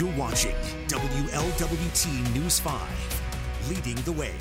You're watching WLWT News 5, leading the way.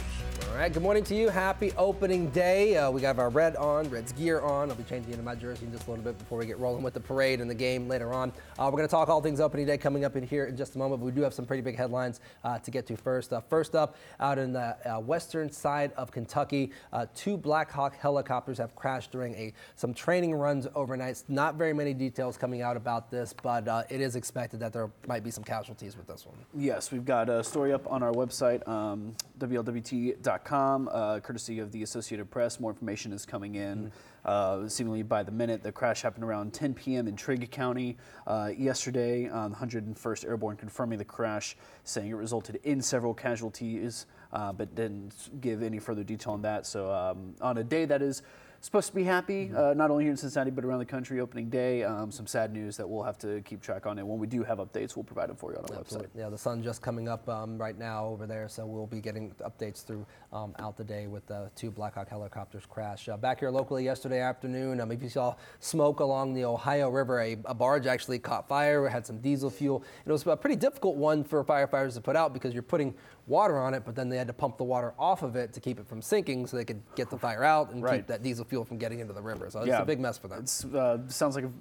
All right, good morning to you. Happy opening day. Uh, we got our red on, Reds gear on. I'll be changing into my jersey in just a little bit before we get rolling with the parade and the game later on. Uh, we're going to talk all things opening day coming up in here in just a moment. But we do have some pretty big headlines uh, to get to first. Uh, first up, out in the uh, western side of Kentucky, uh, two Black Hawk helicopters have crashed during a some training runs overnight. Not very many details coming out about this, but it is expected that there might be some casualties with this one. Yes, we've got a story up on our website, um, WLWT.com uh, courtesy of the Associated Press. More information is coming in uh, seemingly by the minute. The crash happened around 10 p.m. in Trigg County uh, yesterday. Um, 101st Airborne confirming the crash, saying it resulted in several casualties, uh, but didn't give any further detail on that. So um, on a day that is supposed to be happy, mm-hmm. uh, not only here in Cincinnati but around the country. Opening day, um, some sad news that we'll have to keep track on. And when we do have updates, we'll provide them for you on our Absolutely. website. Yeah, the sun just coming up um, right now over there, so we'll be getting updates through um, out the day with the two Black Hawk helicopters crash. Uh, back here locally yesterday afternoon, um, if you saw smoke along the Ohio River, a, a barge actually caught fire. It had some diesel fuel. It was a pretty difficult one for firefighters to put out because you're putting water on it, but then they had to pump the water off of it to keep it from sinking so they could get the fire out and right. keep that diesel fuel from getting into the river. So it's yeah. a big mess for them. It uh, sounds like a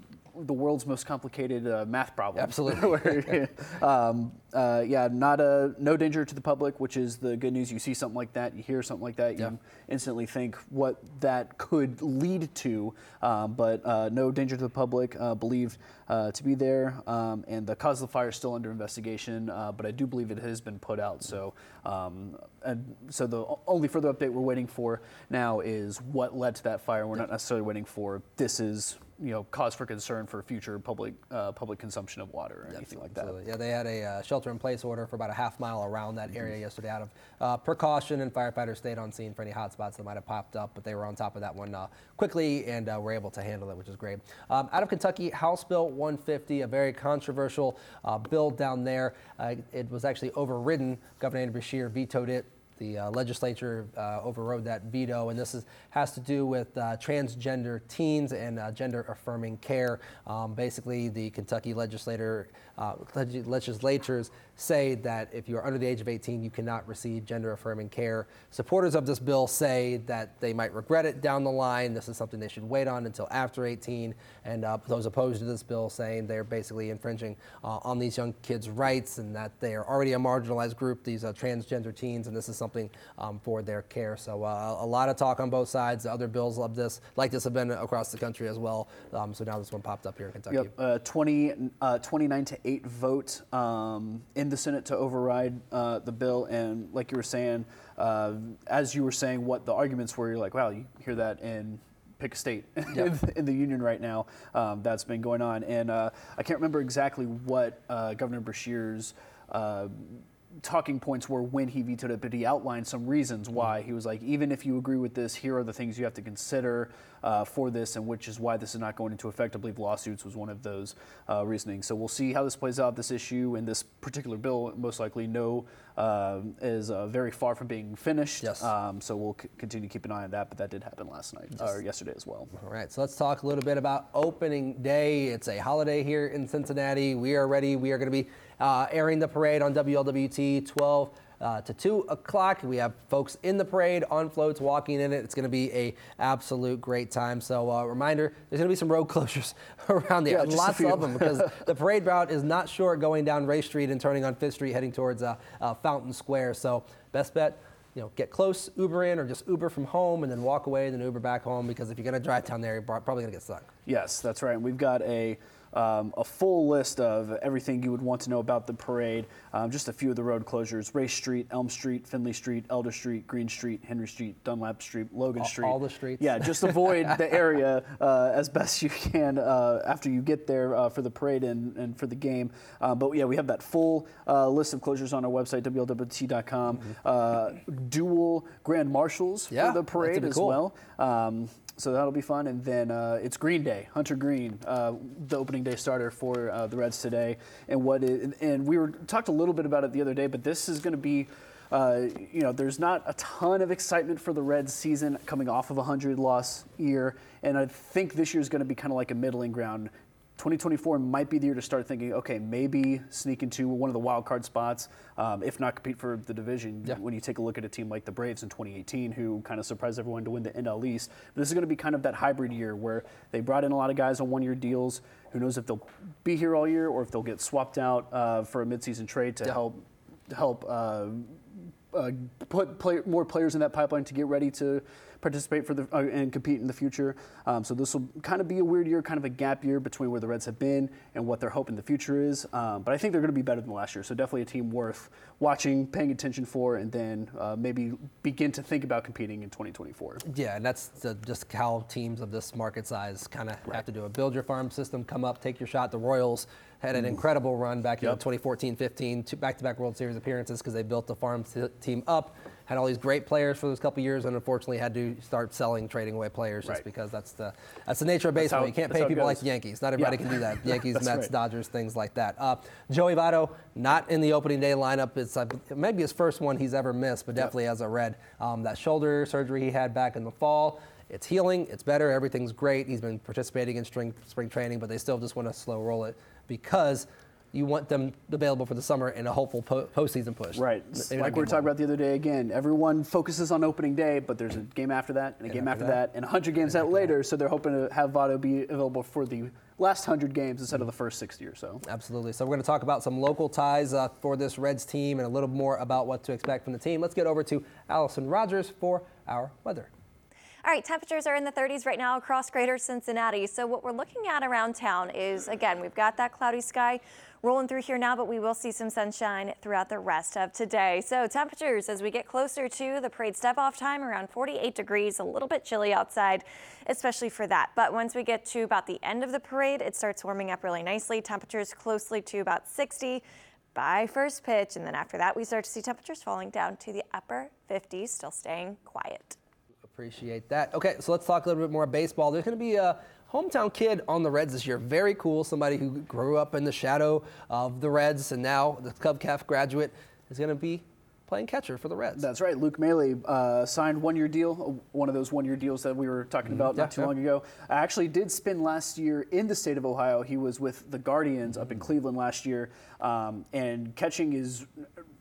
the world's most complicated uh, math problem. Absolutely. um, uh, yeah, not a no danger to the public, which is the good news. You see something like that, you hear something like that, you instantly think what that could lead to. Um, but uh, no danger to the public, uh, believed uh, to be there, um, and the cause of the fire is still under investigation. Uh, but I do believe it has been put out. So, um, and so the only further update we're waiting for now is what led to that fire. We're not necessarily waiting for this is you know cause for concern for future public uh, public consumption of water or anything like that. Yeah, they had a uh, shelter-in-place order for about a half mile around that area mm-hmm. yesterday out of uh, precaution, and firefighters stayed on scene for any hot spots that might have popped up, but they were on top of that one uh, quickly and uh, were able to handle it, which is great. Um, out of Kentucky, House Bill 150, a very controversial uh, bill down there. it was actually overridden. Governor Andy Beshear vetoed it the uh, legislature uh, overrode that veto, and this is, has to do with uh, transgender teens and uh, gender affirming care. Um, basically, the Kentucky legislator uh, legislatures say that if you're under the age of 18, you cannot receive gender affirming care. Supporters of this bill say that they might regret it down the line. This is something they should wait on until after 18. And uh, those opposed to this bill saying they're basically infringing on these young kids' rights and that they are already a marginalized group, these transgender teens, and this is something um, for their care. So uh, a lot of talk on both sides. The other bills of this, like this, have been across the country as well. Um, so now this one popped up here in Kentucky. Yep, uh, 20, 29 to 8 vote um, in the Senate to override uh, the bill. And like you were saying, uh, as you were saying, what the arguments were, you're like, wow, you hear that in pick a state yep. in the union right now. Um, that's been going on, and uh, I can't remember exactly what uh, Governor Beshear's uh, talking points were when he vetoed it, but he outlined some reasons why. He was like, even if you agree with this, here are the things you have to consider uh, for this, and which is why this is not going into effect. I believe lawsuits was one of those uh, reasoning. So we'll see how this plays out. This issue and this particular bill, most likely, no, uh, is uh, very far from being finished. Yes. Um, so we'll c- continue to keep an eye on that. But that did happen last night yes. or yesterday as well. All right. So let's talk a little bit about opening day. It's a holiday here in Cincinnati. We are ready. We are going to be uh, airing the parade on WLWT 12 uh, to 2 o'clock. We have folks in the parade, on floats, walking in it. It's going to be a absolute great time. So, uh, reminder, there's going to be some road closures around there. Yeah, Lots of them because the parade route is not short going down Race Street and turning on Fifth Street heading towards uh, uh, Fountain Square. So, best bet, you know, get close, Uber in, or just Uber from home and then walk away and then Uber back home because if you're going to drive down there, you're probably going to get stuck. Yes, that's right. We've got a um, a full list of everything you would want to know about the parade. Um, just a few of the road closures Race Street, Elm Street, Findlay Street, Elder Street, Green Street, Henry Street, Dunlap Street, Logan all, Street. All the streets. Yeah, just avoid the area uh, as best you can uh, after you get there uh, for the parade and, and for the game. Uh, but yeah, we have that full uh, list of closures on our website, WLWT.com. Mm-hmm. Uh, dual grand marshals yeah, for the parade as cool. well. Um, so that'll be fun. And then uh, it's Green Day, Hunter Greene, uh, the opening day starter for uh, the Reds today. And what it, and we were talked a little bit about it the other day, but this is going to be. Uh, you know, there's not a ton of excitement for the Reds season coming off of a 100 loss year, and I think this year is going to be kind of like a middling ground 2024 might be the year to start thinking, okay, maybe sneak into one of the wild card spots, um, if not compete for the division. Yeah. When you take a look at a team like the Braves in 2018, who kind of surprised everyone to win the NL East, but this is going to be kind of that hybrid year where they brought in a lot of guys on one-year deals. Who knows if they'll be here all year or if they'll get swapped out uh, for a midseason trade to Yeah. help help uh, uh, put play, more players in that pipeline to get ready to participate for the uh, and compete in the future. Um, so this will kind of be a weird year, kind of a gap year between where the Reds have been and what they're hoping the future is. Um, but I think they're going to be better than last year. So definitely a team worth watching, paying attention for, and then uh, maybe begin to think about competing in 2024. Yeah, and that's the, just how teams of this market size kind of have to do it. Build your farm system, come up, take your shot. The Royals had an incredible run back in 2014 15, two back-to-back World Series appearances because they built the farm t- team up, had all these great players for those couple years, and unfortunately had to start selling, trading away players just Right. because that's the that's the nature of baseball. how- you can't pay people like the Yankees. Not everybody Yeah. can do that. Yankees, Mets, right. Dodgers, things like that. Uh, Joey Votto, not in the opening day lineup. It's uh, maybe his first one he's ever missed, but definitely as a Red. Um, that shoulder surgery he had back in the fall, it's healing, it's better, everything's great. He's been participating in spring, spring training, but they still just want to slow roll it because you want them available for the summer and a hopeful po- postseason push. Right. Like we were talking about the other day again, everyone focuses on opening day, but there's a game after that, and a game after that, that, and 100 games out later. So they're hoping to have Votto be available for the last 100 games instead of the first 60 or so. Absolutely. So we're going to talk about some local ties uh, for this Reds team and a little more about what to expect from the team. Let's get over to Allison Rogers for our weather. All right, temperatures are in the 30s right now across greater Cincinnati. So, what we're looking at around town is again, we've got that cloudy sky rolling through here now, but we will see some sunshine throughout the rest of today. So, temperatures as we get closer to the parade step off time around 48 degrees, a little bit chilly outside, especially for that. But once we get to about the end of the parade, it starts warming up really nicely. Temperatures closely to about 60 by first pitch. And then after that, we start to see temperatures falling down to the upper 50s, still staying quiet. Appreciate that. Okay, so let's talk a little bit more baseball. There's going to be a hometown kid on the Reds this year. Very cool. Somebody who grew up in the shadow of the Reds and now the CovCath graduate is going to be playing catcher for the Reds. That's right. Luke Maile uh, signed one-year deal, uh, one of those one-year deals that we were talking about Mm-hmm. Yeah, not too yeah. long ago. I actually did spend last year in the state of Ohio. He was with the Guardians up in Cleveland last year, um, and catching is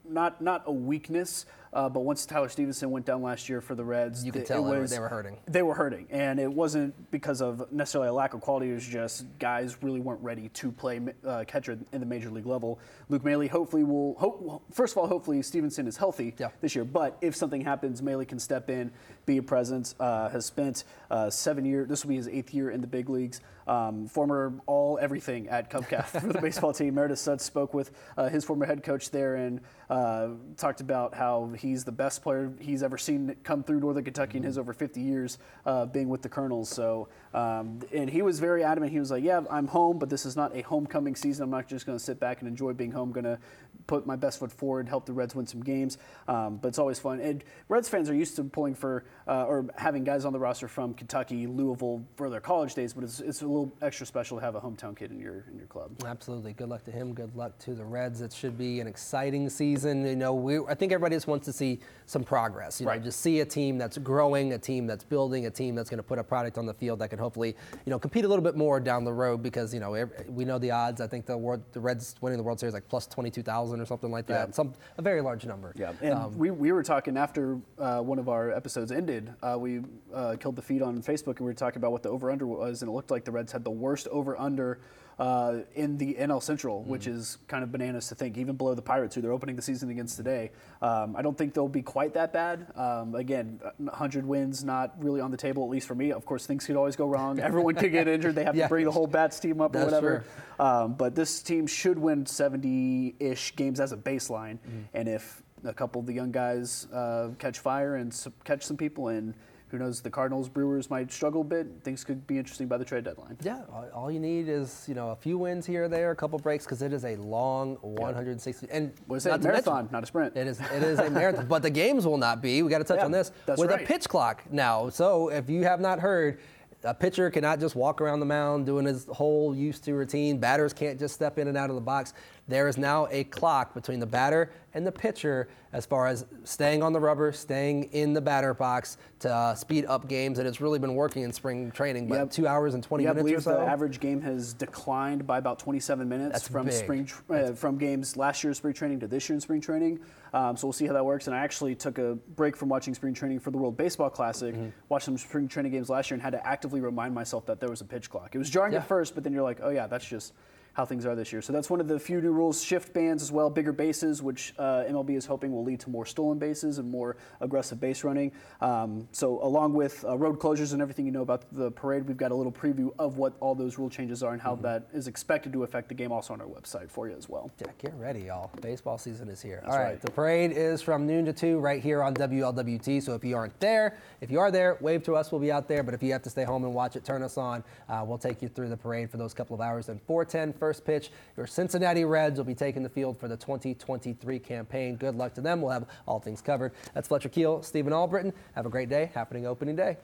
not not a weakness. Uh, but once Tyler Stephenson went down last year for the Reds, You could th- tell it they were- was, they were hurting. They were hurting, and it wasn't because of necessarily a lack of quality. It was just guys really weren't ready to play uh, catcher in the major league level. Luke Maile hopefully will. Hope, first of all, hopefully Stephenson is healthy Yeah. this year. But if something happens, Maile can step in, be a presence. Uh, has spent uh, seven years. This will be his eighth year in the big leagues. Um, former all everything at CovCath for the baseball team. Meredith Sutz spoke with uh, his former head coach there and uh, talked about how he's the best player he's ever seen come through Northern Kentucky in his over 50 years uh, being with the Colonels. So, um, and he was very adamant. He was like, "Yeah, I'm home, but this is not a homecoming season. I'm not just going to sit back and enjoy being home. going to put my best foot forward, help the Reds win some games. Um, but it's always fun. And Reds fans are used to pulling for uh, or having guys on the roster from Kentucky, Louisville for their college days. But it's, it's a little extra special to have a hometown kid in your in your club. Absolutely. Good luck to him. Good luck to the Reds. It should be an exciting season. You know, we, I think everybody just wants to see some progress. You know, Right. just see a team that's growing, a team that's building, a team that's going to put a product on the field that can hopefully, you know, compete a little bit more down the road because you know we know the odds. I think the world, the Reds winning the World Series like plus twenty two thousand or something like that. Yeah. Some a very large number. Yeah, and we, we were talking after uh, one of our episodes ended. Uh, we uh, killed the feed on Facebook, and we were talking about what the over under was, and it looked like the Reds had the worst over under uh, in the NL Central, which is kind of bananas to think, even below the Pirates, who they're opening the season against today. Um, I don't think they'll be quite that bad. Um, again, 100 wins not really on the table, at least for me. Of course, things could always go wrong. Everyone could get injured. They have Yeah. to bring the whole bats team up or whatever. Um, but this team should win 70-ish games as a baseline, and if a couple of the young guys uh, catch fire and s- catch some people, and who knows, the Cardinals, Brewers might struggle a bit. Things could be interesting by the trade deadline. Yeah, all- you need is you know a few wins here or there, a couple breaks, because it is a long 160 and What is it? not to mention- Marathon, not a sprint. It is it is a marathon, but the games will not be. We got to touch Yeah, on this that's with a pitch clock now. So if you have not heard. A pitcher cannot just walk around the mound doing his whole used to routine. Batters can't just step in and out of the box. There is now a clock between the batter and the pitcher as far as staying on the rubber, staying in the batter box to uh, speed up games, and it's really been working in spring training. But Yep. two hours and 20 Yeah, I minutes or believe so. the average game has declined by about 27 minutes That's from big. spring tr- uh, from games last year's spring training to this year's spring training. Um, so we'll see how that works. And I actually took a break from watching spring training for the World Baseball Classic. Mm-hmm. Watched some spring training games last year and had to actively remind myself that there was a pitch clock. It was jarring Yeah. at first, but then you're like, oh yeah, that's just how things are this year. So that's one of the few new rules. Shift bands as well, bigger bases, which uh, MLB is hoping will lead to more stolen bases and more aggressive base running. Um, so along with uh, road closures and everything you know about the parade, we've got a little preview of what all those rule changes are and how that is expected to affect the game also on our website for you as well. Yeah, get ready, y'all. Baseball season is here. That's All right, right. the parade is from noon to 2 right here on WLWT. So if you aren't there, if you are there, wave to us. We'll be out there. But if you have to stay home and watch it, turn us on. Uh, we'll take you through the parade for those couple of hours. Then 410 first pitch. Your Cincinnati Reds will be taking the field for the 2023 campaign. Good luck to them. We'll have all things covered. That's Fletcher Keel, Steven Albritton. Have a great day. Happening opening day.